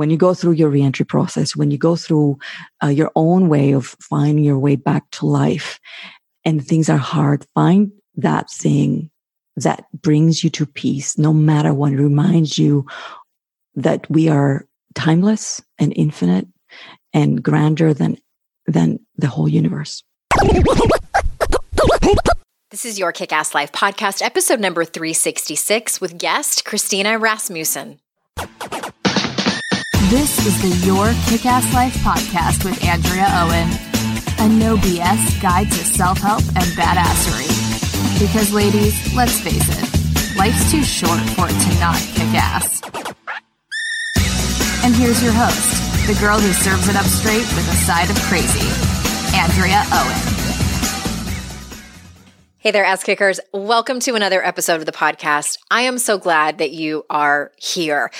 when you go through your reentry process, when you go through uh, your own way of finding your way back to life and things are hard, find that thing that brings you to peace, no matter what reminds you that we are timeless and infinite and grander than, than the whole universe. This is your Kick Ass Life podcast, episode number 366, with guest Christina Rasmussen. This is the Your Kick Ass Life podcast with Andrea Owen, a no BS guide to self help and badassery. Because, ladies, let's face it, life's too short for it to not kick ass. And here's your host, the girl who serves it up straight with a side of crazy, Andrea Owen. Hey there, ass kickers. Welcome to another episode of the podcast. I am so glad that you are here.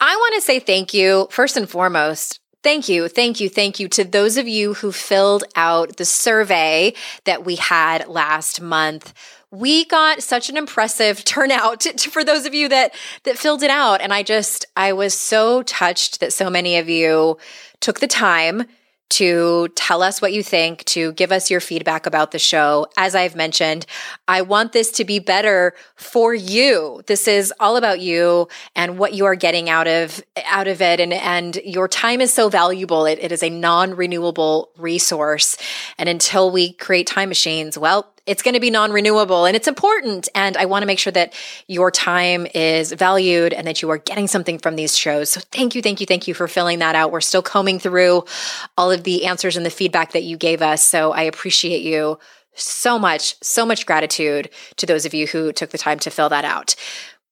I want to say thank you, first and foremost. Thank you, thank you, thank you to those of you who filled out the survey that we had last month. We got such an impressive turnout to, to, for those of you that that filled it out, and I just I was so touched that so many of you took the time to tell us what you think, to give us your feedback about the show. As I've mentioned, I want this to be better for you. This is all about you and what you are getting out of out of it and and your time is so valuable. it, it is a non-renewable resource. And until we create time machines, well, it's going to be non renewable and it's important. And I want to make sure that your time is valued and that you are getting something from these shows. So thank you, thank you, thank you for filling that out. We're still combing through all of the answers and the feedback that you gave us. So I appreciate you so much, so much gratitude to those of you who took the time to fill that out.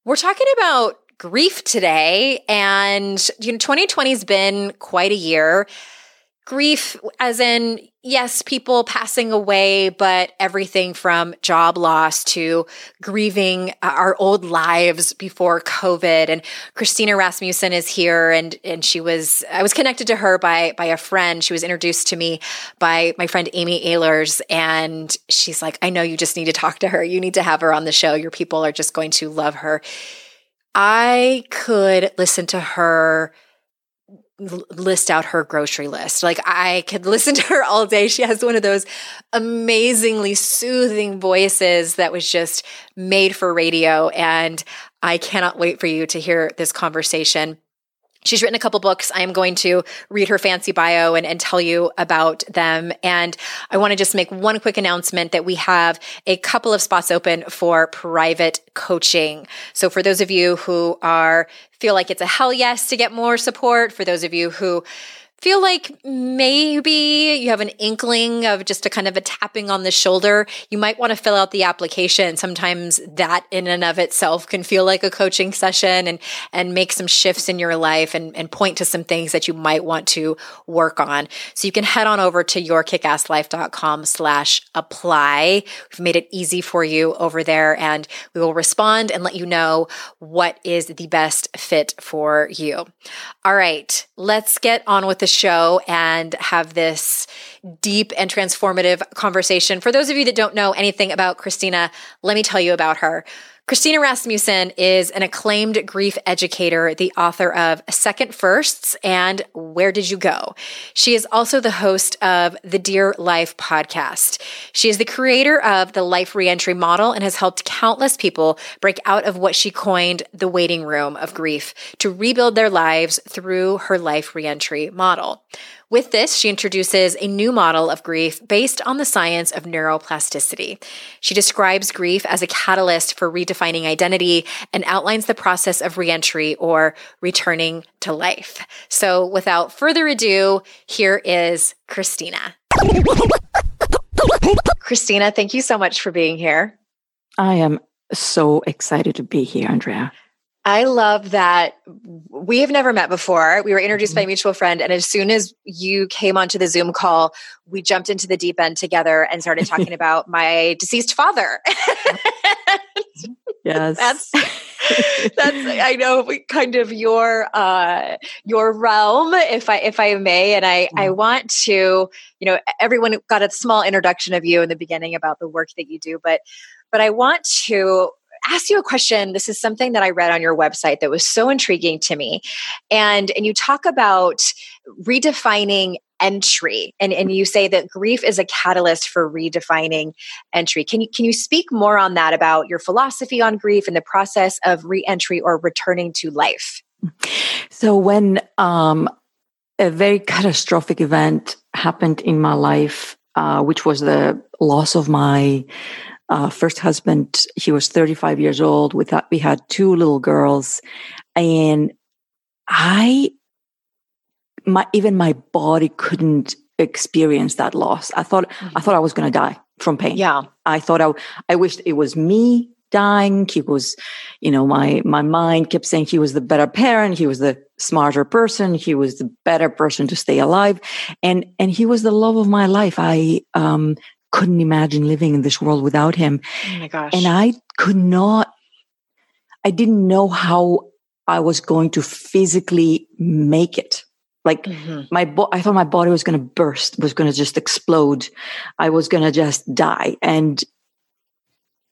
We're talking about grief today and you know 2020 has been quite a year grief as in yes people passing away but everything from job loss to grieving uh, our old lives before covid. And christina rasmussen is here and and she was i was connected to her by by a friend. She was introduced to me by my friend amy ahlers and she's like i know you just need to talk to her. You need to have her on the show. Your people are just going to love her. I could listen to her list out her grocery list. Like I could listen to her all day. She has one of those amazingly soothing voices that was just made for radio. And I cannot wait for you to hear this conversation. She's written a couple books. I am going to read her fancy bio and, and tell you about them. And I want to just make one quick announcement that we have a couple of spots open for private coaching. So for those of you who are feel like it's a hell yes to get more support, for those of you who feel like maybe you have an inkling of just a kind of a tapping on the shoulder, you might want to fill out the application. Sometimes that in and of itself can feel like a coaching session and, and make some shifts in your life and, and point to some things that you might want to work on. So you can head on over to yourkickasslife.com slash apply. We've made it easy for you over there and we will respond and let you know what is the best fit for you. All right, let's get on with the show and have this deep and transformative conversation. For those of you that don't know anything about Christina, let me tell you about her. Christina Rasmussen is an acclaimed grief educator, the author of Second Firsts and Where Did You Go? She is also the host of the Dear Life podcast. She is the creator of the Life Reentry model and has helped countless people break out of what she coined the waiting room of grief to rebuild their lives through her Life Reentry model. With this, she introduces a new model of grief based on the science of neuroplasticity. She describes grief as a catalyst for redefining identity and outlines the process of reentry or returning to life. So without further ado, here is Christina. Christina, thank you so much for being here. I am so excited to be here, Andrea. I love that we have never met before. We were introduced by a mm-hmm. mutual friend, and as soon as you came onto the Zoom call, we jumped into the deep end together and started talking about my deceased father. yes, that's that's I know kind of your uh, your realm, if I if I may, and I I mm-hmm. want to you know everyone got a small introduction of you in the beginning about the work that you do, but but I want to ask you a question. This is something that I read on your website that was so intriguing to me. And, and you talk about redefining entry and, and you say that grief is a catalyst for redefining entry can you can you speak more on that about your philosophy on grief and the process of reentry or returning to life so when um, a very catastrophic event happened in my life uh, which was the loss of my uh, first husband he was 35 years old we thought we had two little girls and i my even my body couldn't experience that loss. I thought mm-hmm. I thought I was going to die from pain. Yeah, I thought I I wished it was me dying. He was, you know, my my mind kept saying he was the better parent. He was the smarter person. He was the better person to stay alive, and and he was the love of my life. I um couldn't imagine living in this world without him. Oh my gosh! And I could not. I didn't know how I was going to physically make it like mm-hmm. my bo- I thought my body was going to burst, was going to just explode. I was going to just die. And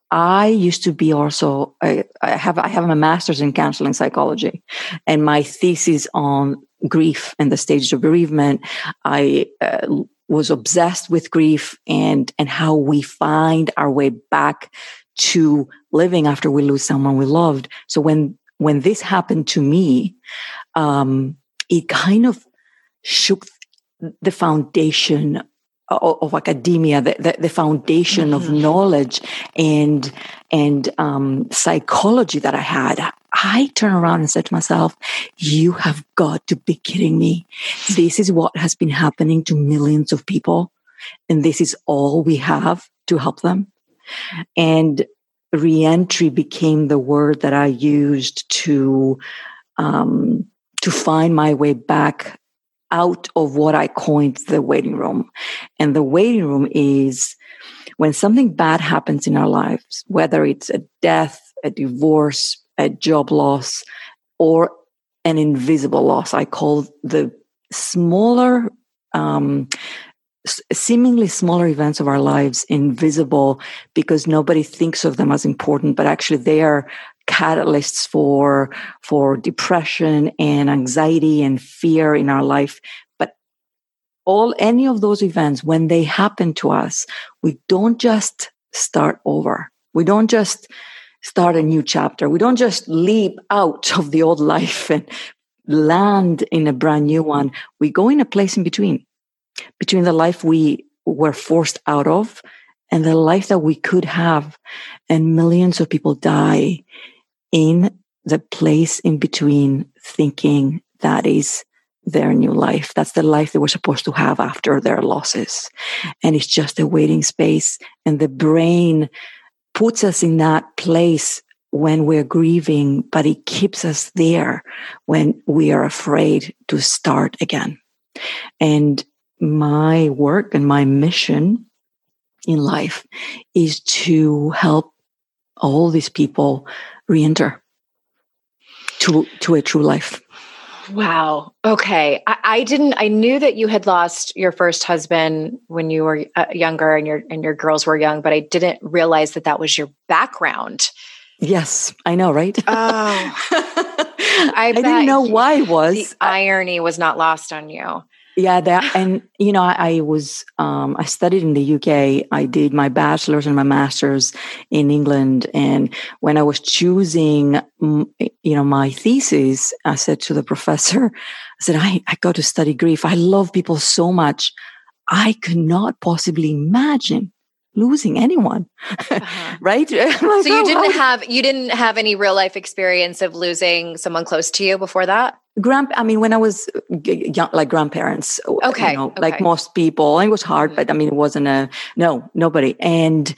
I used to be also I, I, have I have a master's in counseling psychology, and my thesis on grief and the stages of bereavement. I uh, was obsessed with grief and and how we find our way back to living after we lose someone we loved. So when when this happened to me, um, it kind of shook the foundation of, of academia, the, the, the foundation mm-hmm. of knowledge and and um, psychology that I had. I turned around and said to myself, "You have got to be kidding me! This is what has been happening to millions of people, and this is all we have to help them." And reentry became the word that I used to um, to find my way back out of what I coined the waiting room. And the waiting room is when something bad happens in our lives, whether it's a death, a divorce, a job loss, or an invisible loss. I call the smaller, um, seemingly smaller events of our lives invisible because nobody thinks of them as important, but actually they are catalysts for for depression and anxiety and fear in our life but all any of those events when they happen to us we don't just start over we don't just start a new chapter we don't just leap out of the old life and land in a brand new one we go in a place in between between the life we were forced out of and the life that we could have. And millions of people die in the place in between thinking that is their new life. That's the life they were supposed to have after their losses. And it's just a waiting space. And the brain puts us in that place when we're grieving, but it keeps us there when we are afraid to start again. And my work and my mission in life is to help all these people re-enter to to a true life wow. Okay. I, I, didn't i knew that you had lost your first husband when you were uh, younger and your and your girls were young but i didn't realize that that was your background. Yes i know right? Oh. I, I didn't know why it was. the irony was not lost on you yeah that and you know I, I, was um, i studied in the uk i did my bachelor's and my master's in england. And when i was choosing you know my thesis i said to the professor i said i, I got to study grief i love people so much. I could not possibly imagine losing anyone uh-huh. right? Like, so you oh, didn't have you didn't have any real life experience of losing someone close to you before that? Grand i mean when i was young like grandparents okay, you know, okay. like most people it was hard mm-hmm. but i mean it wasn't a no nobody. And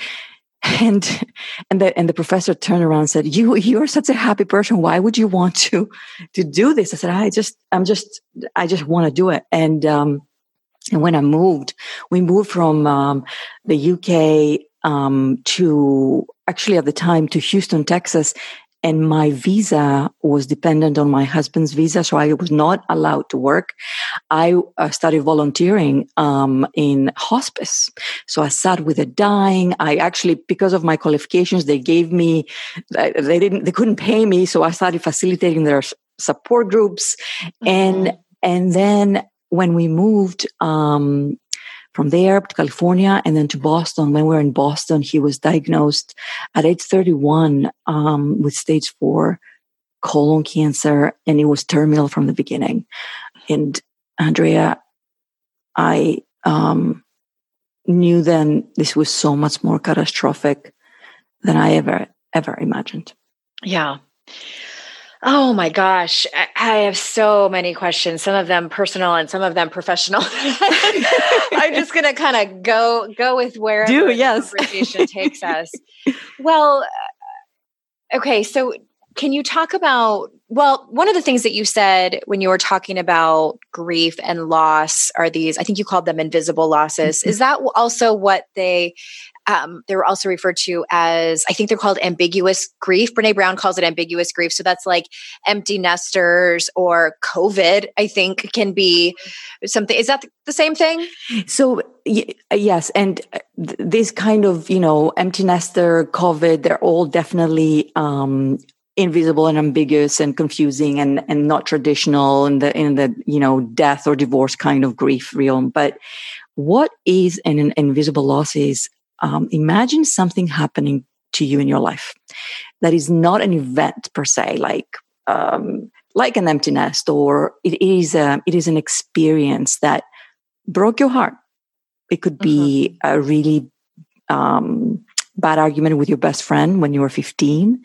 and and the and the professor turned around and said you you're such a happy person. Why would you want to to do this? I said i just i'm just i just want to do it. And um and when i moved we moved from um the uk um to actually at the time to houston texas and my visa was dependent on my husband's visa, so I was not allowed to work. I uh, started volunteering um, in hospice. So I sat with the dying. I actually, because of my qualifications, they gave me, they didn't, they couldn't pay me, so I started facilitating their support groups, mm-hmm. and and then when we moved um, from there to California and then to Boston. When we were in Boston, he was diagnosed at age 31 um, with stage four colon cancer, and it was terminal from the beginning. And Andrea, I um, knew then this was so much more catastrophic than I ever ever imagined. Yeah. Oh my gosh, I have so many questions. Some of them personal and some of them professional. I'm just going to kind of go go with where Do, yes. conversation takes us. Well, uh, okay, so can you talk about well, one of the things that you said when you were talking about grief and loss are these, I think you called them invisible losses. Mm-hmm. Is that also what they um, they were also referred to as, I think they're called ambiguous grief. Brene Brown calls it ambiguous grief. So that's like empty nesters or COVID, I think can be something. Is that the same thing? So, yes. And uh, th- this kind of, you know, empty nester, COVID, they're all definitely, um, invisible and ambiguous and confusing and and not traditional in the in the you know death or divorce kind of grief realm but what is an, an invisible loss is um, imagine something happening to you in your life that is not an event per se, like um, like an empty nest, or it is a, it is an experience that broke your heart. It could be mm-hmm. a really um, bad argument with your best friend when you were 15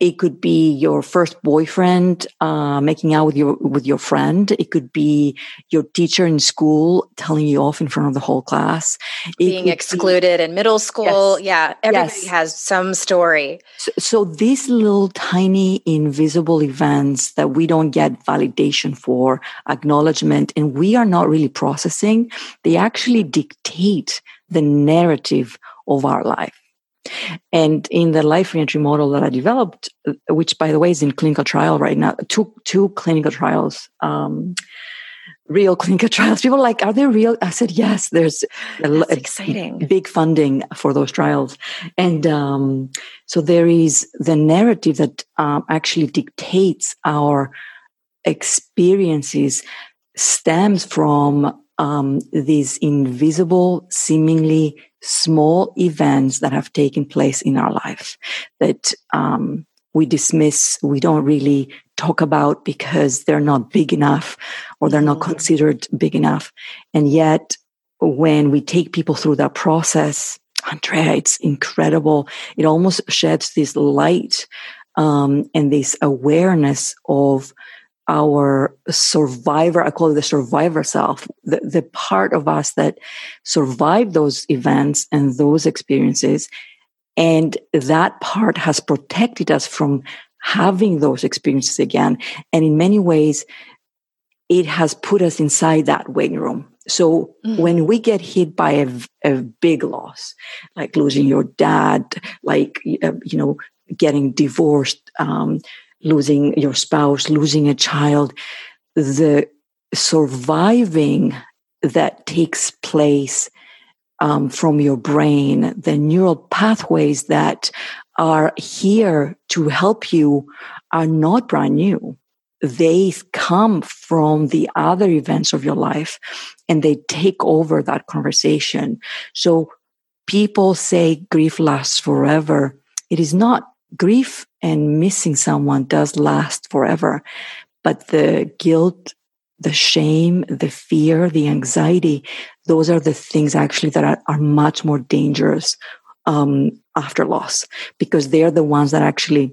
it could be your first boyfriend uh, making out with your with your friend. It could be your teacher in school telling you off in front of the whole class. It being excluded be, in middle school. Yes, yeah everybody yes. has some story. So, so these little tiny invisible events that we don't get validation for acknowledgement and we are not really processing they actually dictate the narrative of our life and in the life reentry model that I developed, which by the way is in clinical trial right now, two two clinical trials, um, real clinical trials. People are like, are they real? I said, yes. There's a, a exciting big funding for those trials, and um, so there is the narrative that um, actually dictates our experiences stems from um, these invisible, seemingly small events that have taken place in our life that um, we dismiss, we don't really talk about because they're not big enough or they're not mm-hmm. considered big enough. And yet, when we take people through that process, Andrea, it's incredible. It almost sheds this light um, and this awareness of our survivor, I call it the survivor self, the, the part of us that survived those events and those experiences. And that part has protected us from having those experiences again. And in many ways, it has put us inside that waiting room. So mm-hmm. when we get hit by a, a, big loss, like losing your dad, like, uh, you know, getting divorced, um, losing your spouse, losing a child, the surviving that takes place um, from your brain, the neural pathways that are here to help you are not brand new. They come from the other events of your life and they take over that conversation. So people say grief lasts forever. It is not grief and missing someone does last forever. But the guilt, the shame, the fear, the anxiety, those are the things actually that are, are much more dangerous um, after loss because they're the ones that actually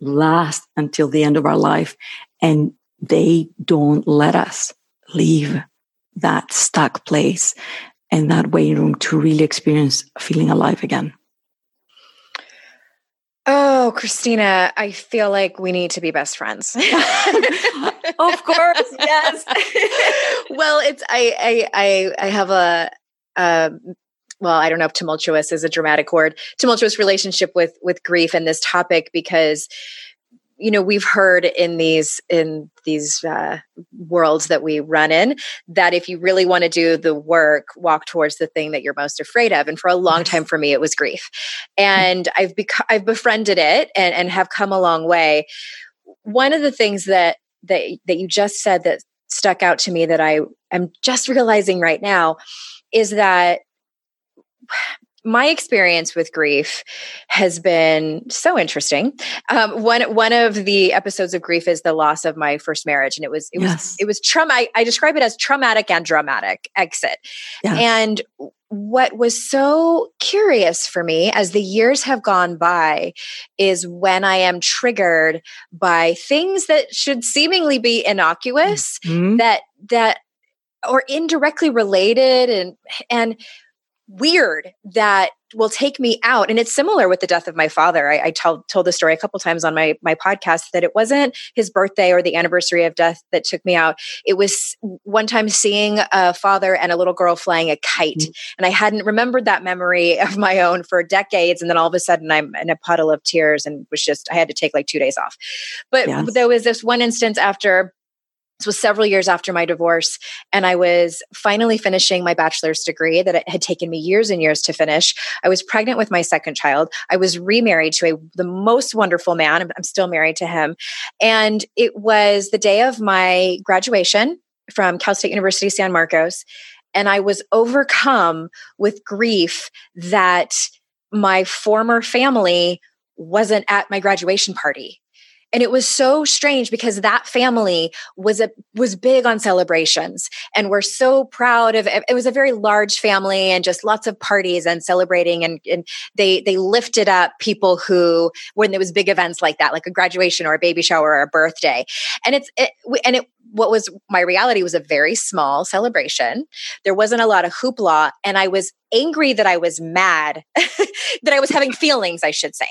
last until the end of our life and they don't let us leave that stuck place and that waiting room to really experience feeling alive again. Oh, Christina, I feel like we need to be best friends. of course, yes. well, it's I I I I have a, a well i don't know if tumultuous is a dramatic word tumultuous relationship with with grief and this topic because you know we've heard in these in these uh, worlds that we run in that if you really want to do the work walk towards the thing that you're most afraid of. And for a long time for me it was grief. And i've become i've befriended it and and have come a long way. One of the things that that that you just said that stuck out to me that i am just realizing right now is that my experience with grief has been so interesting. Um, one one of the episodes of grief is the loss of my first marriage, and it was it yes. was it was trauma. I, I, describe it as traumatic and dramatic exit. Yes. And what was so curious for me as the years have gone by is when I am triggered by things that should seemingly be innocuous mm-hmm. that that or indirectly related and and weird that will take me out. And it's similar with the death of my father. I, I told, told the story a couple times on my, my podcast that it wasn't his birthday or the anniversary of death that took me out. It was one time seeing a father and a little girl flying a kite. Mm-hmm. and i hadn't remembered that memory of my own for decades. And then all of a sudden i'm in a puddle of tears and was just i had to take like two days off. But yes. there was this one instance after this was several years after my divorce, and I was finally finishing my bachelor's degree that it had taken me years and years to finish. I was pregnant with my second child. I was remarried to a, the most wonderful man. I'm, I'm still married to him. And it was the day of my graduation from Cal State University San Marcos. And I was overcome with grief that my former family wasn't at my graduation party and it was so strange because that family was a was big on celebrations and we're so proud of it was a very large family and just lots of parties and celebrating and, and they they lifted up people who when there was big events like that like a graduation or a baby shower or a birthday and it's it, and it what was my reality was a very small celebration. There wasn't a lot of hoopla, and I was angry that I was mad, that I was having feelings, I should say.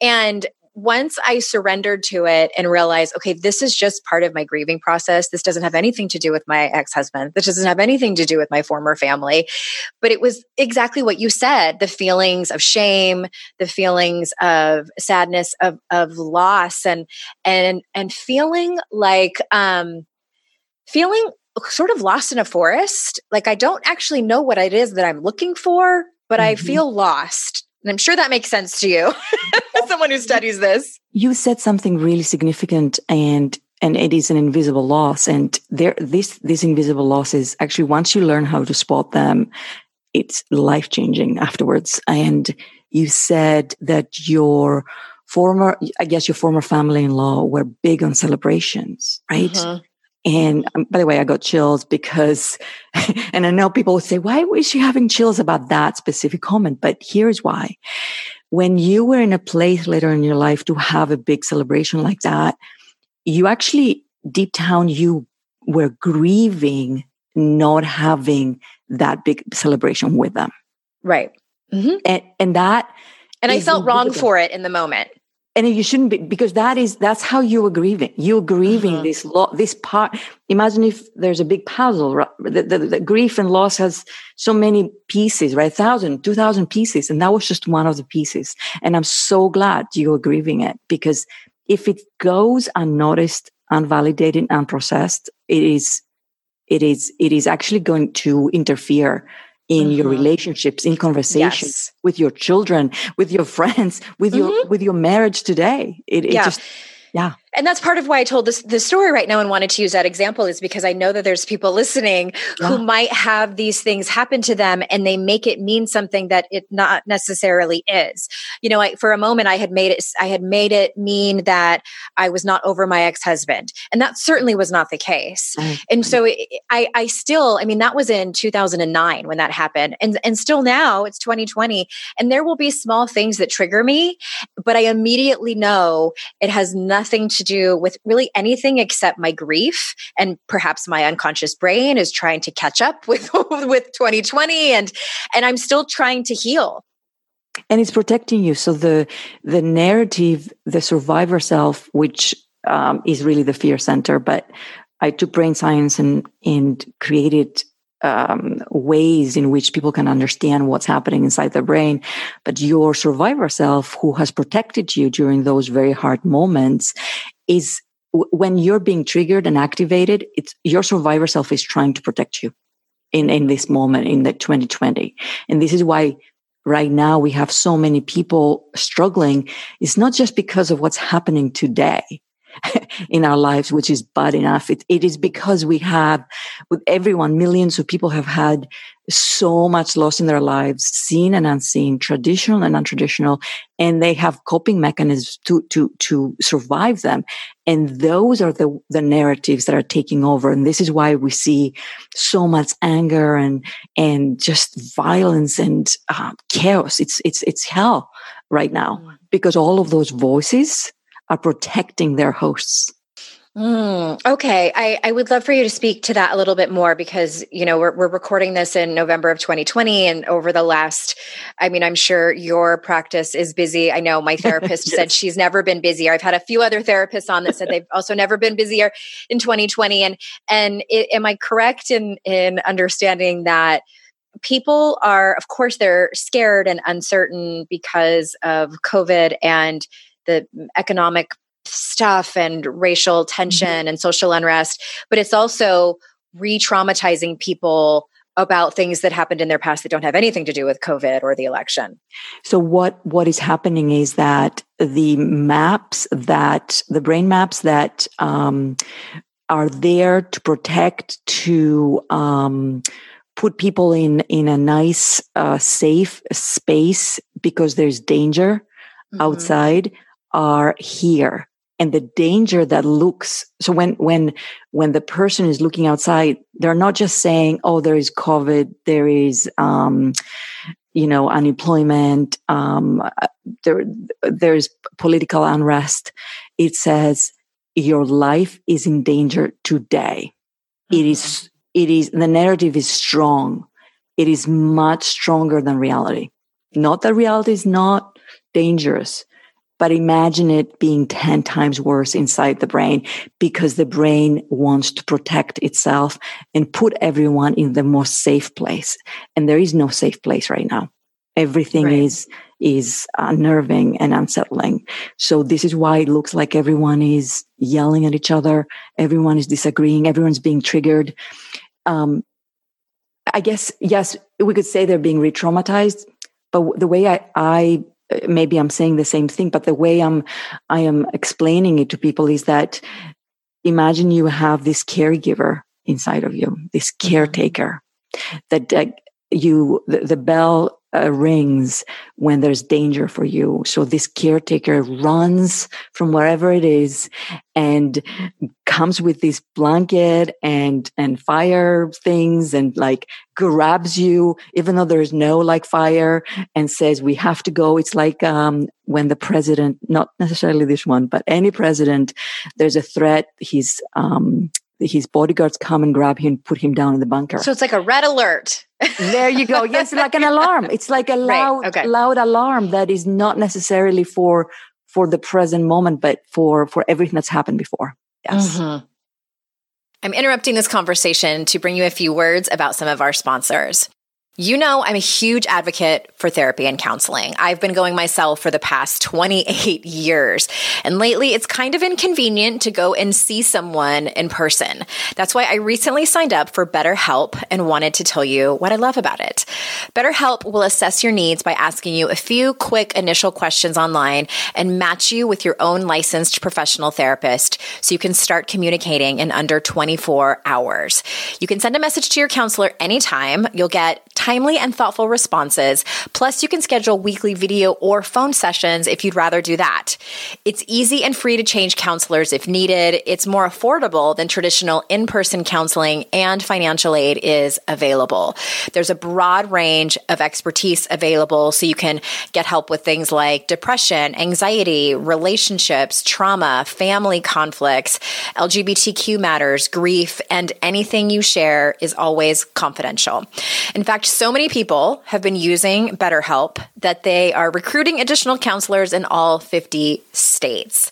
And once I surrendered to it and realized, okay, this is just part of my grieving process. This doesn't have anything to do with my ex husband. This doesn't have anything to do with my former family. But it was exactly what you said the feelings of shame, the feelings of sadness, of, of loss, and, and, and feeling like, um, feeling sort of lost in a forest. Like I don't actually know what it is that I'm looking for, but mm-hmm. I feel lost and I'm sure that makes sense to you as someone who studies this. You said something really significant and and it is an invisible loss. And there this this invisible loss is actually once you learn how to spot them, it's life changing afterwards. And you said that your former I guess your former family in law were big on celebrations, right? Mm-hmm. And um, by the way, I got chills because, and I know people would say, why was she having chills about that specific comment? But here's why. When you were in a place later in your life to have a big celebration like that, you actually, deep down, you were grieving not having that big celebration with them. Right. Mm-hmm. And, and that, and I felt wrong for it in the moment and you shouldn't be because that is that's how you are grieving. You're grieving uh-huh. this lo- this part. Imagine if there's a big puzzle right? the, the, the, grief and loss has so many pieces right? Thousand two thousand pieces. And that was just one of the pieces. And i'm so glad you're grieving it because if it goes unnoticed unvalidated unprocessed it is it is it is actually going to interfere in mm-hmm. your relationships in conversations yes. with your children with your friends with mm-hmm. your with your marriage today it, it yeah. just yeah and that's part of why I told this this story right now and wanted to use that example is because I know that there's people listening yeah. who might have these things happen to them and they make it mean something that it not necessarily is. You know, I, for a moment I had made it I had made it mean that I was not over my ex-husband and that certainly was not the case. Mm-hmm. And so it, I I still I mean that was in 2009 when that happened and and still now it's 2020 and there will be small things that trigger me but I immediately know it has nothing to do with really anything except my grief and perhaps my unconscious brain is trying to catch up with with 2020 and and I'm still trying to heal and it's protecting you so the the narrative the survivor self which um, is really the fear center but i took brain science and and created um, ways in which people can understand what's happening inside the brain. But your survivor self who has protected you during those very hard moments is when you're being triggered and activated, it's your survivor self is trying to protect you in, in this moment in the 2020. And this is why right now we have so many people struggling. It's not just because of what's happening today. in our lives, which is bad enough. It, it is because we have, with everyone, millions of people have had so much loss in their lives, seen and unseen, traditional and non-traditional, and they have coping mechanisms to, to, to survive them. And those are the, the narratives that are taking over. And this is why we see so much anger and, and just violence and uh, chaos. It's, it's, it's hell right now mm. because all of those voices are protecting their hosts. Mm, okay, I, I would love for you to speak to that a little bit more because you know we're we're recording this in November of 2020, and over the last, I mean, I'm sure your practice is busy. I know my therapist yes. said she's never been busier. I've had a few other therapists on that said they've also never been busier in 2020. And and it, am I correct in in understanding that? people are of course they're scared and uncertain because of covid and the economic stuff and racial mm-hmm. tension mm-hmm. and social unrest, but it's also re traumatizing people about things that happened in their past that don't have anything to do with COVID or the election. So what what is happening is that the maps that the brain maps that um, are there to protect to um, put people in in a nice uh, safe space because there's danger mm-hmm. outside are here and the danger that looks so when when when the person is looking outside they're not just saying oh there is covid there is um you know unemployment um there there's political unrest it says your life is in danger today mm-hmm. it is mm-hmm. it is the narrative is strong it is much stronger than reality not that reality is not dangerous but imagine it being 10 times worse inside the brain because the brain wants to protect itself and put everyone in the most safe place. And there is no safe place right now. Everything right. is, is unnerving and unsettling. So this is why it looks like everyone is yelling at each other. Everyone is disagreeing. Everyone's being triggered. Um, I guess, yes, we could say they're being re-traumatized, but the way I, I maybe I'm saying the same thing, but the way I'm, I am explaining it to people is that imagine you have this caregiver inside of you, this mm-hmm. caretaker that uh, you, the, the bell uh, rings when there's danger for you. So this caretaker runs from wherever it is and comes with this blanket and, and fire things and like grabs you, even though there's no like fire and says, we have to go. It's like, um, when the president, not necessarily this one, but any president, there's a threat. He's, um, his bodyguards come and grab him, and put him down in the bunker. So it's like a red alert. there you go. Yes, like an alarm. It's like a loud, right. okay. loud alarm that is not necessarily for for the present moment, but for for everything that's happened before. Yes. Mm-hmm. I'm interrupting this conversation to bring you a few words about some of our sponsors. You know, I'm a huge advocate for therapy and counseling. I've been going myself for the past 28 years. And lately, it's kind of inconvenient to go and see someone in person. That's why I recently signed up for BetterHelp and wanted to tell you what I love about it. BetterHelp will assess your needs by asking you a few quick initial questions online and match you with your own licensed professional therapist so you can start communicating in under 24 hours. You can send a message to your counselor anytime. You'll get timely and thoughtful responses. Plus, you can schedule weekly video or phone sessions if you'd rather do that. It's easy and free to change counselors if needed. It's more affordable than traditional in person counseling, and financial aid is available. There's a broad range of expertise available so you can get help with things like depression, anxiety, relationships, trauma, family conflicts, LGBTQ matters, grief, and anything you share is always confidential. In fact, So many people have been using BetterHelp that they are recruiting additional counselors in all 50 states.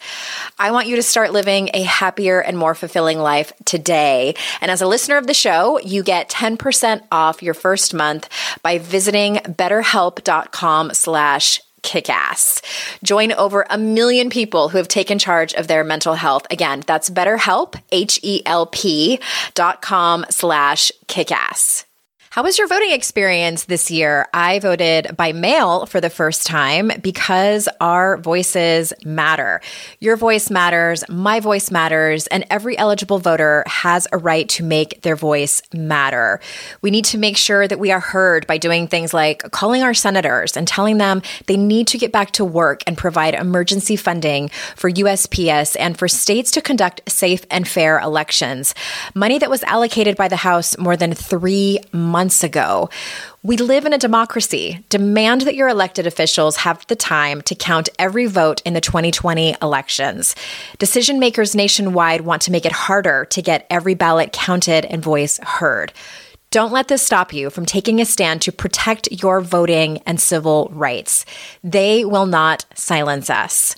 I want you to start living a happier and more fulfilling life today. And as a listener of the show, you get 10% off your first month by visiting betterhelp.com slash kickass. Join over a million people who have taken charge of their mental health. Again, that's betterhelp, H-E-L-P dot com slash kickass. How was your voting experience this year? I voted by mail for the first time because our voices matter. Your voice matters, my voice matters, and every eligible voter has a right to make their voice matter. We need to make sure that we are heard by doing things like calling our senators and telling them they need to get back to work and provide emergency funding for USPS and for states to conduct safe and fair elections. Money that was allocated by the House more than three months months ago. We live in a democracy. Demand that your elected officials have the time to count every vote in the 2020 elections. Decision makers nationwide want to make it harder to get every ballot counted and voice heard. Don't let this stop you from taking a stand to protect your voting and civil rights. They will not silence us.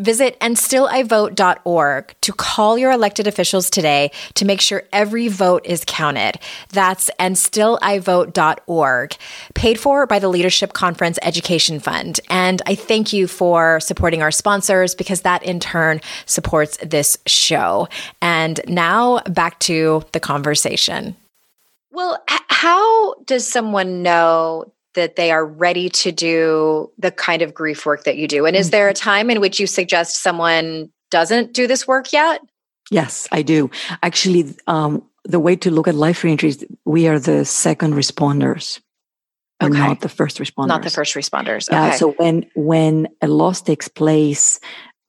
Visit andstillivote.org to call your elected officials today to make sure every vote is counted. That's andstillivote.org, paid for by the Leadership Conference Education Fund. And I thank you for supporting our sponsors because that in turn supports this show. And now back to the conversation. Well, how does someone know that they are ready to do the kind of grief work that you do? And is there a mm-hmm. time in which you suggest someone doesn't do this work yet? Yes, I do. Actually, um, the way to look at life reentry is we are the second responders. Okay. not the first responders. Not the first responders. Okay. Yeah. So when when a loss takes place,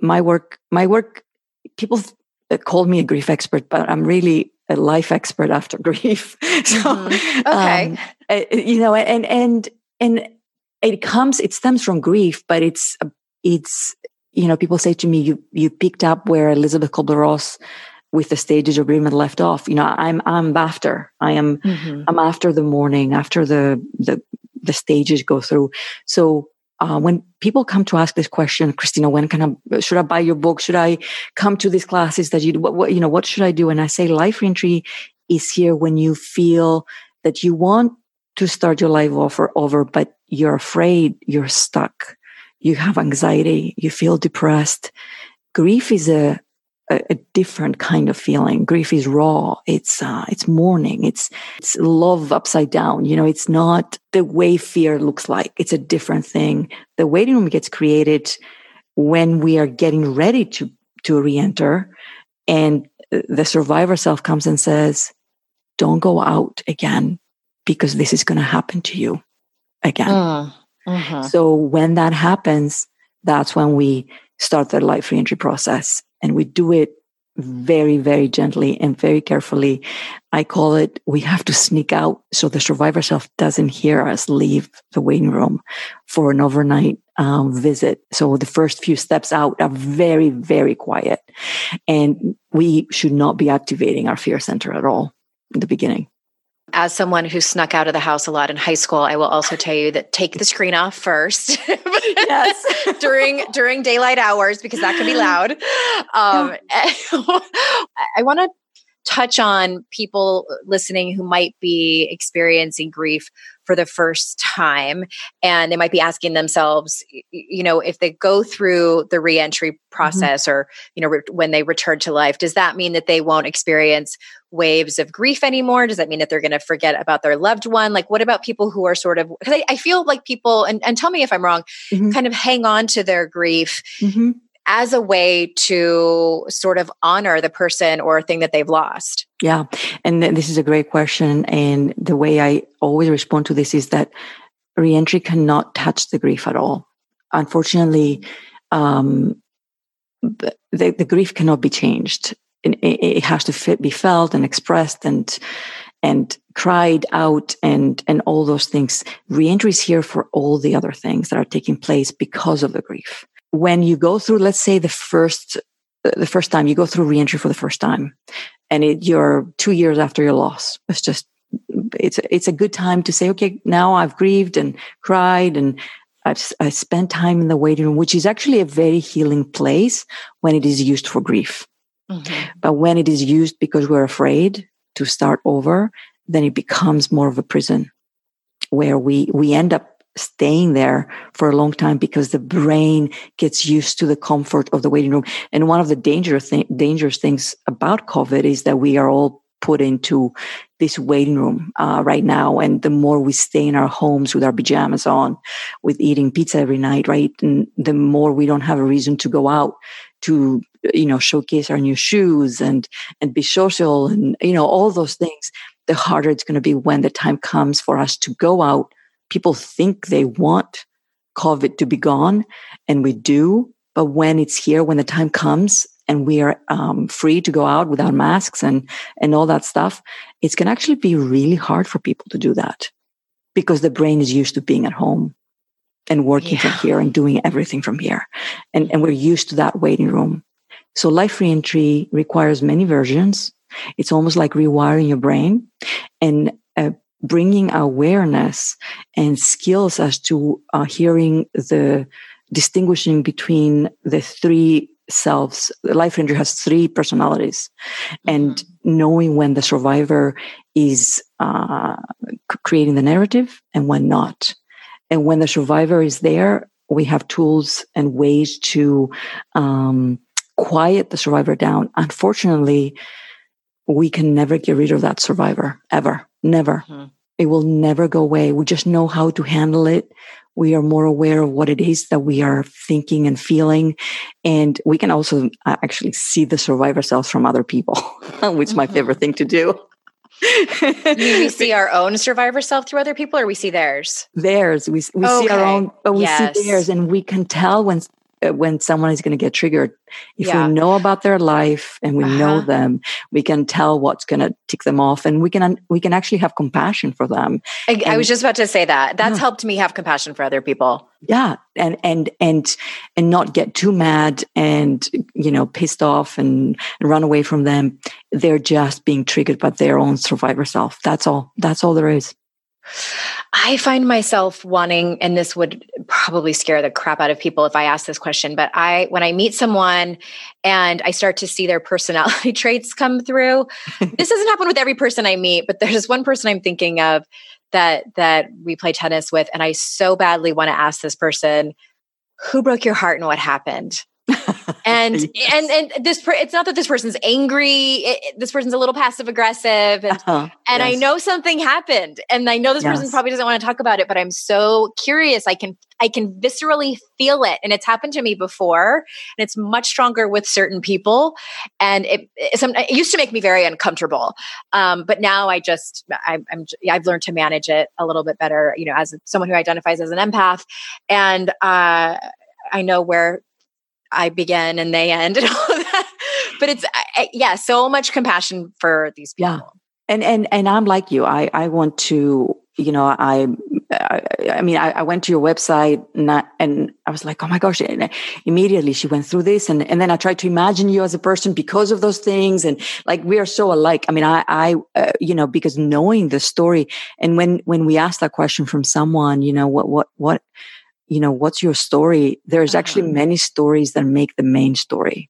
my work my work people call me a grief expert, but I'm really a life expert after grief. so, mm-hmm. okay, um, uh, you know, and and and it comes, it stems from grief, but it's it's you know, people say to me, you you picked up where elizabeth Kubler-Ross with the stages of agreement left off. You know, I'm I'm after. I am mm-hmm. I'm after the mourning, after the the the stages go through. So uh, when people come to ask this question, Christina, when can I, should I buy your book? Should I come to these classes that you, what, what, you know, what should I do? And I say life reentry is here when you feel that you want to start your life over, over, but you're afraid, you're stuck, you have anxiety, you feel depressed. Grief is a, a, a different kind of feeling. Grief is raw. It's uh, it's mourning. It's it's love upside down. You know, it's not the way fear looks like. It's a different thing. The waiting room gets created when we are getting ready to to re-enter, and the survivor self comes and says, "Don't go out again because this is going to happen to you again." Uh, uh-huh. So when that happens, that's when we start the life reentry process and we do it very, very gently and very carefully. I call it, we have to sneak out so the survivor self doesn't hear us leave the waiting room for an overnight um, visit. So the first few steps out are very, very quiet. And we should not be activating our fear center at all in the beginning as someone who snuck out of the house a lot in high school, I will also tell you that take the screen off first. yes. during during daylight hours because that can be loud. Um, I want to touch on people listening who might be experiencing grief for the first time and they might be asking themselves you know if they go through the reentry mm-hmm. process mm-hmm. or you know re- when they return to life does that mean that they won't experience waves of grief anymore does that mean that they're going to forget about their loved one like what about people who are sort of because I, I, feel like people and, and tell me if i'm wrong mm-hmm. kind of hang on to their grief mm-hmm. As a way to sort of honor the person or thing that they've lost yeah. And this is a great question. And the way I always respond to this is that reentry cannot touch the grief at all. Unfortunately, um, the, the grief cannot be changed. It, it has to fit, be felt and expressed and and cried out and and all those things. Reentry is here for all the other things that are taking place because of the grief. When you go through, let's say the first the first time you go through reentry for the first time and it, you're two years after your loss. Let's just it's it's a good time to say, okay, now I've grieved and cried and I've I spent time in the waiting room, which is actually a very healing place when it is used for grief. Mm-hmm. But when it is used because we're afraid to start over, then it becomes more of a prison where we we end up staying there for a long time because the brain gets used to the comfort of the waiting room. And one of the dangerous th- dangerous things about COVID is that we are all put into this waiting room uh, right now. And the more we stay in our homes with our pajamas on, with eating pizza every night, right? And the more we don't have a reason to go out to, you know, showcase our new shoes and, and be social and, you know, all those things, the harder it's going to be when the time comes for us to go out. People think they want COVID to be gone and we do. But when it's here, when the time comes, and we are um, free to go out without masks and and all that stuff it's going to actually be really hard for people to do that because the brain is used to being at home and working yeah. from here and doing everything from here and and we're used to that waiting room so life reentry requires many versions it's almost like rewiring your brain and bringing awareness and skills as to uh, hearing the distinguishing between the three selves. The Life Reentry has three personalities, mm-hmm. and knowing when the survivor is uh, creating the narrative and when not. And when the survivor is there, we have tools and ways to um, quiet the survivor down. Unfortunately, we can never get rid of that survivor ever, never. Mm-hmm. It will never go away. We just know how to handle it we are more aware of what it is that we are thinking and feeling. And we can also uh, actually see the survivor selves from other people, which is my favorite thing to do. we see our own survivor self through other people or we see theirs theirs we, we okay. see our own but we yes. see theirs and we can tell when when someone is going to get triggered. If yeah. we know about their life and we uh-huh. know them, we can tell what's going to tick them off, and we can we can actually have compassion for them. I, and, I was just about to say that. That's yeah. helped me have compassion for other people. Yeah, and and and and not get too mad and you know pissed off and, and run away from them. They're just being triggered by their own survivor self. That's all. That's all there is. I find myself wanting, and this would probably scare the crap out of people if I ask this question, but I, when I meet someone and I start to see their personality traits come through, this doesn't happen with every person I meet, but there's one person I'm thinking of that, that we play tennis with. And I so badly want to ask this person, who broke your heart and what happened? and yes. and and this per- it's not that this person's angry it, this person's a little passive aggressive and, uh-huh. and yes. i know something happened and i know this yes. person probably doesn't want to talk about it but i'm so curious i can i can viscerally feel it and it's happened to me before and it's much stronger with certain people and it it, some, it used to make me very uncomfortable um, but now i just I, i'm i've learned to manage it a little bit better you know as someone who identifies as an empath and uh, I know where I begin and they end and all that. But it's yeah, so much compassion for these people. Yeah. And and and I'm like you. I I want to you know I I, I mean I, I, went to your website and I, and I was like oh my gosh and immediately she went through this and and then I tried to imagine you as a person because of those things and like we are so alike. I mean I I uh, you know because knowing the story and when when we ask that question from someone you know what what what you know, what's your story? There's uh-huh. actually many stories that make the main story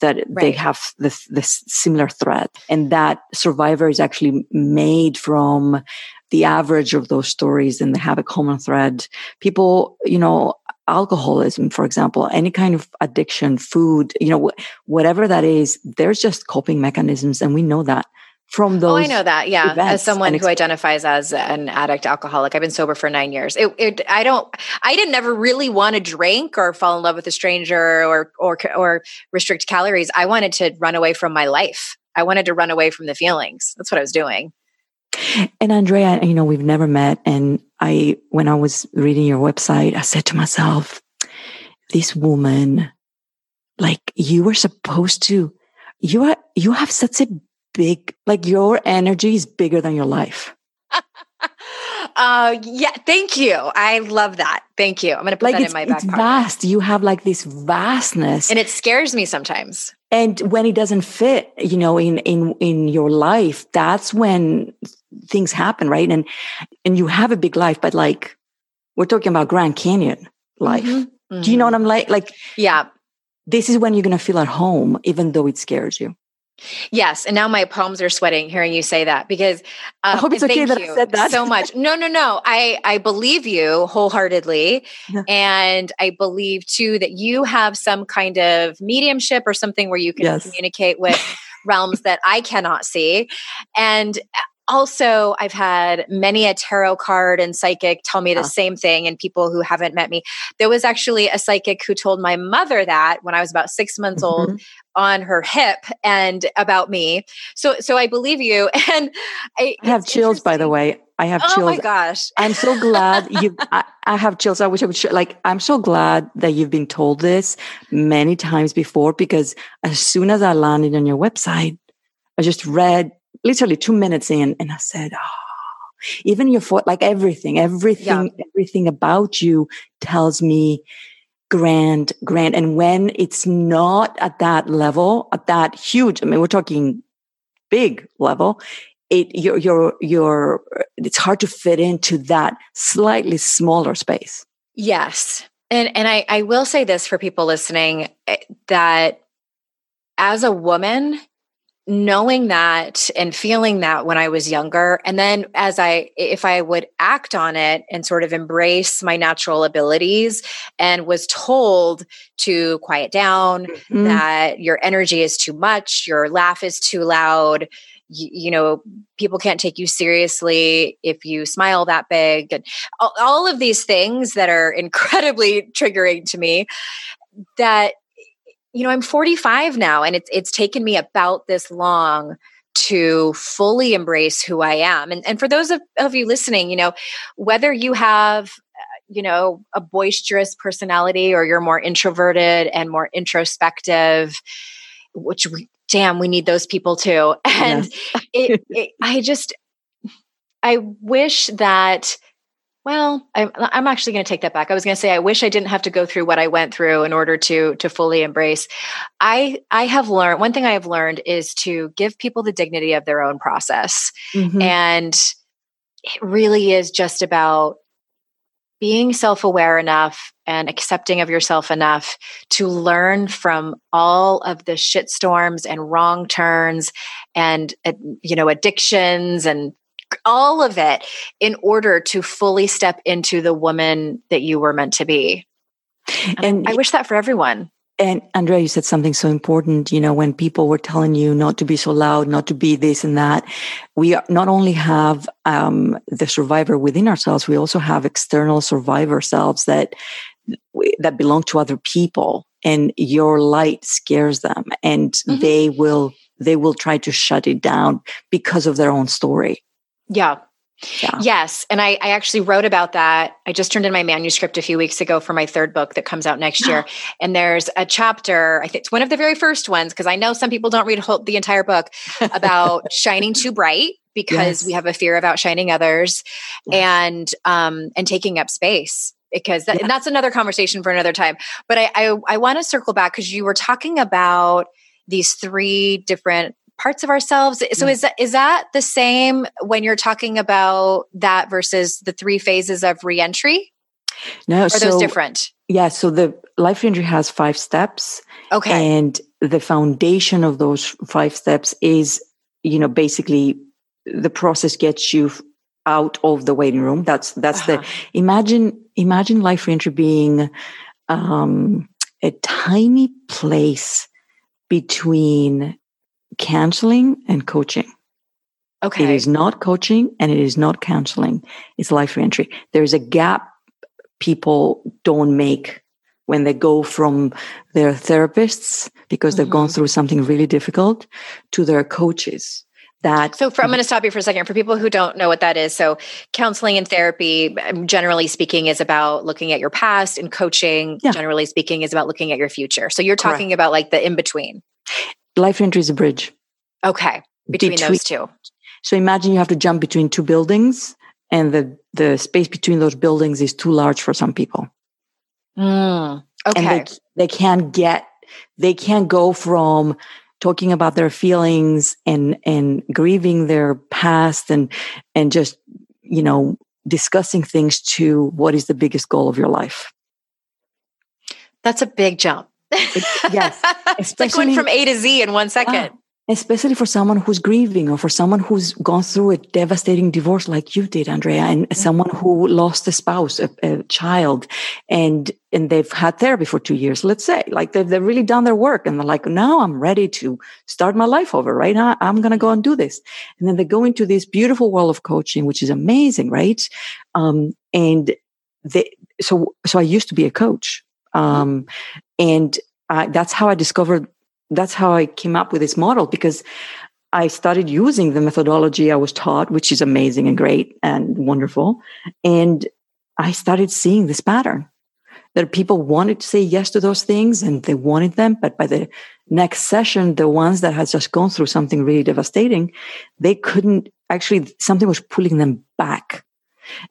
that right. they have this, this similar thread and that survivor is actually made from the average of those stories and they have a common thread. People, you know, alcoholism, for example, any kind of addiction, food, you know, whatever that is, there's just coping mechanisms. And we know that from those. Oh, I know that. Yeah. As someone who identifies as an addict alcoholic, I've been sober for nine years. It, it, I don't, I didn't ever really want to drink or fall in love with a stranger or, or, or restrict calories. I wanted to run away from my life. I wanted to run away from the feelings. That's what I was doing. And Andrea, you know, we've never met. And I, when I was reading your website, I said to myself, this woman, like you were supposed to, you are, you have such a big, like your energy is bigger than your life. uh, yeah, thank you. I love that. Thank you. I'm going to put like that in my back It's pocket. vast. You have like this vastness. And it scares me sometimes. And when it doesn't fit, you know, in, in, in your life, that's when things happen, right? And and you have a big life, but like we're talking about Grand Canyon life. Mm-hmm. Do you know what I'm like? Like, yeah, this is when you're going to feel at home, even though it scares you. Yes, and now my palms are sweating hearing you say that because uh, I hope it's okay that I said that so much. No, no, no. I I believe you wholeheartedly, yeah. and I believe too that you have some kind of mediumship or something where you can yes. communicate with realms that I cannot see, and also i've had many a tarot card and psychic tell me the same thing and people who haven't met me there was actually a psychic who told my mother that when i was about six months mm-hmm. old on her hip and about me so so i believe you and i, I have chills by the way I have chills. Oh my gosh. I'm so glad you I, I, have chills. I wish I would share. Like, I'm so glad that you've been told this many times before because as soon as I landed on your website, I just read literally two minutes in and I said, oh, even your foot, like everything, everything, yeah. everything about you tells me grand, grand. And when it's not at that level, at that huge, I mean, we're talking big level, it, you're, you're, you're, it's hard to fit into that slightly smaller space. Yes. And, and I, I will say this for people listening eh, that as a woman, knowing that and feeling that when I was younger. And then as I, if I would act on it and sort of embrace my natural abilities and was told to quiet down, mm-hmm. that your energy is too much, your laugh is too loud, you, you, know people can't take you seriously if you smile that big and all, all of these things that are incredibly triggering to me that you know, I'm 45 now and it's it's taken me about this long to fully embrace who I am. And and for those of, of you listening, you know, whether you have uh, you know a boisterous personality or you're more introverted and more introspective which we, damn we need those people too and yes. it, it, i just i wish that well, I'm, I'm actually going to take that back. I was going to say I wish I didn't have to go through what I went through in order to to fully embrace. I I have learned one thing I have learned is to give people the dignity of their own process, mm-hmm. and it really is just about being self aware enough and accepting of yourself enough to learn from all of the shitstorms and wrong turns and you know addictions and all of it in order to fully step into the woman that you were meant to be. And, and I wish that for everyone. And Andrea, you said something so important. You know, when people were telling you not to be so loud, not to be this and that, we not only have um, the survivor within ourselves, we also have external survivor selves that that belong to other people, and your light scares them, and mm-hmm. they will they will try to shut it down because of their own story. Yeah. Yeah. Yes. And I, I actually wrote about that. I just turned in my manuscript a few weeks ago for my third book that comes out next year. and there's a chapter, I think it's one of the very first ones, because I know some people don't read whole, the entire book about shining too bright because yes. we have a fear of outshining others and um and taking up space because that, yeah. that's another conversation for another time. But I I, I want to circle back because you were talking about these three different parts of ourselves. So is that is that the same when you're talking about that versus the three phases of reentry? No, are so, those different? Yeah, so the life reentry has five steps. Okay. And the foundation of those five steps is, you know, basically the process gets you out of the waiting room. That's that's uh-huh. the imagine imagine life reentry being um, a tiny place between counseling and coaching. Okay. It is not coaching and it is not counseling. It's life reentry. There's a gap people don't make when they go from their therapists because they've mm-hmm. gone through something really difficult to their coaches that so for, i'm going to stop you for a second for people who don't know what that is so counseling and therapy um, generally speaking is about looking at your past and coaching yeah. generally speaking is about looking at your future so you're talking Correct. about like the in between life reentry is a bridge. Okay. Between, between, those two. So imagine you have to jump between two buildings and the, the space between those buildings is too large for some people. Mm, okay. And they, they can't get, they can't go from talking about their feelings and and grieving their past and and just you know discussing things to what is the biggest goal of your life that's a big jump it, yes it's like going from a to z in one second especially for someone who's grieving or for someone who's gone through a devastating divorce like you did andrea and mm-hmm. someone who lost a spouse a, a, child and and they've had therapy for two years let's say like they've, they've really done their work and they're like now i'm ready to start my life over right Now i'm going to go and do this and then they go into this beautiful world of coaching which is amazing right um, and they so so i used to be a coach. Um, and I, that's how i discovered that's how I came up with this model because I started using the methodology I was taught, which is amazing and great and wonderful. And I started seeing this pattern that people wanted to say yes to those things and they wanted them. But by the next session, the ones that had just gone through something really devastating, they couldn't actually, something was pulling them back.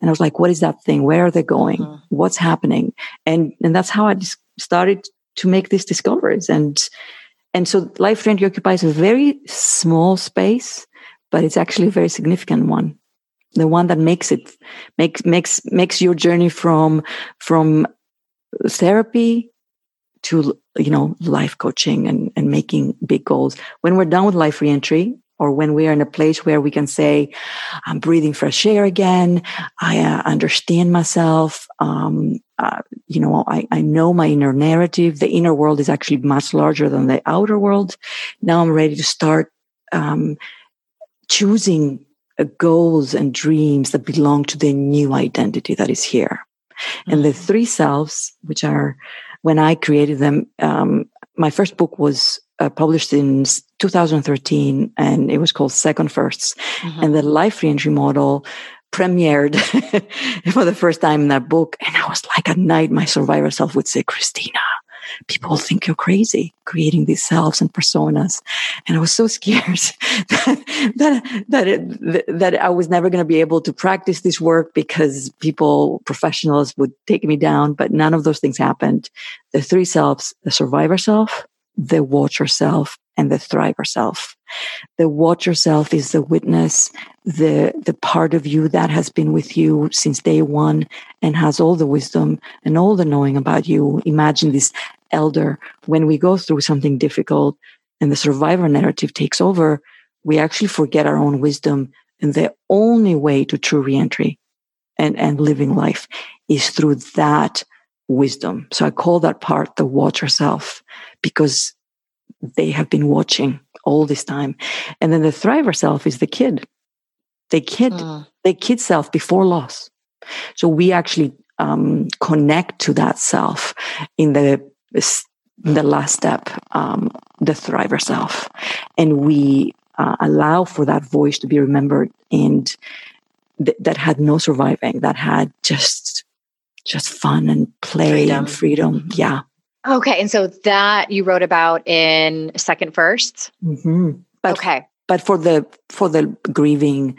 And I was like, what is that thing? Where are they going? Mm-hmm. What's happening? And, and that's how I started to make these discoveries. And, and so life reentry occupies a very small space, but it's actually a very significant one. The one that makes it makes makes makes your journey from from therapy to you know life coaching and, and making big goals. When we're done with life reentry, or when we are in a place where we can say, I'm breathing fresh air again. I uh, understand myself. Um, uh, you know, I, I know my inner narrative. The inner world is actually much larger than the outer world. Now I'm ready to start um, choosing uh, goals and dreams that belong to the new identity that is here. Mm-hmm. And the mm-hmm. three selves, which are when I created them, um, my first book was uh, published in 2013 and it was called Second Firsts. Mm-hmm. And the life reentry model premiered for the first time in that book. And I was like, at night, my survivor self would say, Christina, people think you're crazy creating these selves and personas. And I was so scared that, that, that, it, that I was never going to be able to practice this work because people, professionals would take me down, but none of those things happened. The three selves, the survivor self, the watcher self and the thriver self. The watcher self is the witness, the, the part of you that has been with you since day one and has all the wisdom and all the knowing about you. Imagine this elder when we go through something difficult and the survivor narrative takes over, we actually forget our own wisdom. And the only way to true reentry and, and living life is through that wisdom. So I call that part the watcher self because they have been watching all this time. And then the thriver self is the kid, the kid, mm. the kid self before loss. So we actually um, connect to that self in the in the last step, um, the thriver self, and we uh, allow for that voice to be remembered and th- that had no surviving, that had just just fun and play freedom. and freedom. Yeah. Okay. And so that you wrote about in Second Firsts mm-hmm. okay. But for the, for the grieving,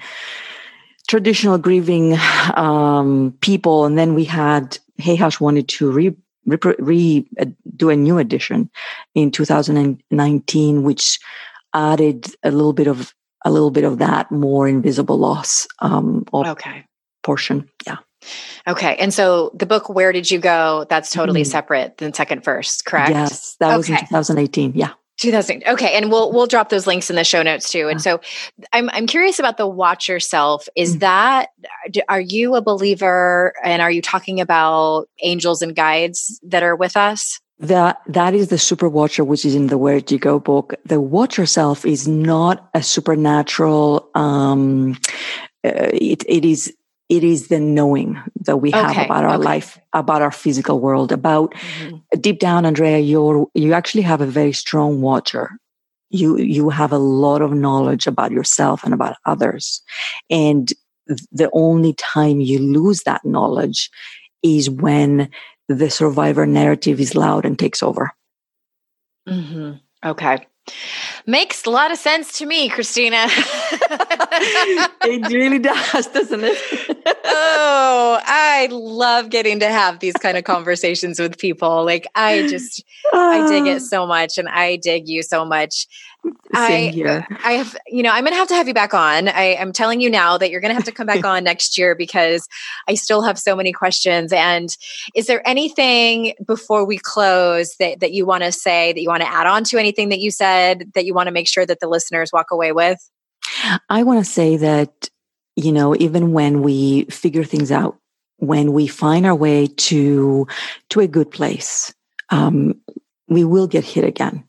traditional grieving, um, people. And then we had Hay House wanted to re, re, re uh, do a new edition in 2019, which added a little bit of, a little bit of that more invisible loss, um, okay. portion. Yeah. Okay. And so the book, Where Did You Go? That's totally mm. separate than Second First, correct? Yes. That okay. was in 2018. Yeah. 2000. Okay. And we'll, we'll drop those links in the show notes too. And so I'm, I'm curious about the watcher self. Is mm. that, are you a believer and are you talking about angels and guides that are with us? That that is the super watcher, which is in the Where Did You Go book. The watcher self is not a supernatural. Um, uh, it it is it is the knowing that we have okay, about our okay. life, about our physical world, about mm-hmm. deep down, Andrea, you're, you actually have a very strong watcher. You, you have a lot of knowledge about yourself and about others. And the only time you lose that knowledge is when the survivor narrative is loud and takes over. Mm-hmm. Okay. Makes a lot of sense to me, Christina. it really does, doesn't it? oh, I love getting to have these kind of conversations with people. Like I just I dig it ah. so much and I dig you so much. Same I, here. I have, you know, I'm going to have to have you back on. I, am telling you now that you're going to have to come back on next year because I still have so many questions. And is there anything before we close that, that you want to say, that you want to add on to anything that you said, that you want to make sure that the listeners walk away with? I want to say that, you know, even when we figure things out, when we find our way to, to a good place, um, we will get hit again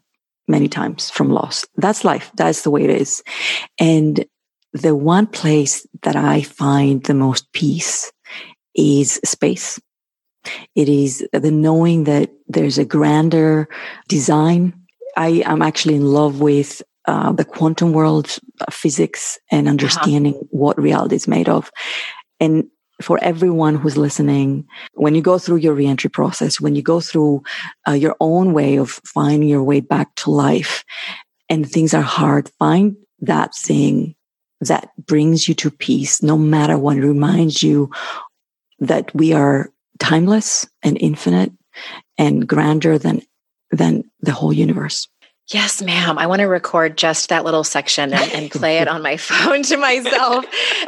many times from loss. That's life. That's the way it is. And the one place that I find the most peace is space. It is the knowing that there's a grander design. I am actually in love with uh, the quantum world, uh, physics, and uh-huh. understanding uh-huh. what reality is made of. And for everyone who's listening, when you go through your reentry process, when you go through uh, your own way of finding your way back to life and things are hard, find that thing that brings you to peace, no matter what reminds you that we are timeless and infinite and grander than, than the whole universe. Yes, ma'am. I want to record just that little section and, and play it on my phone to myself.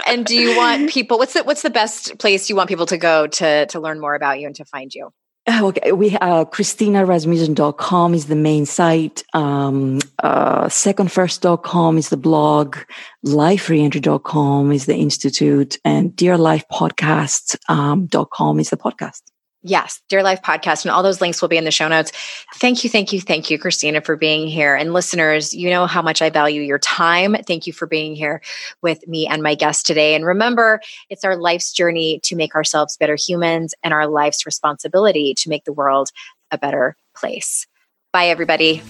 and do you want people? What's the What's the best place you want people to go to to learn more about you and to find you? Oh, okay, we uh, ChristinaRasmussen.com is the main site. Um, uh, secondfirst.com is the blog. LifeReentry.com is the institute, and DearLifePodcast.com um, is the podcast. Yes, Dear Life podcast, and all those links will be in the show notes. Thank you, thank you, thank you, Christina, for being here. And listeners, you know how much I value your time. Thank you for being here with me and my guest today. And remember, it's our life's journey to make ourselves better humans and our life's responsibility to make the world a better place. Bye, everybody.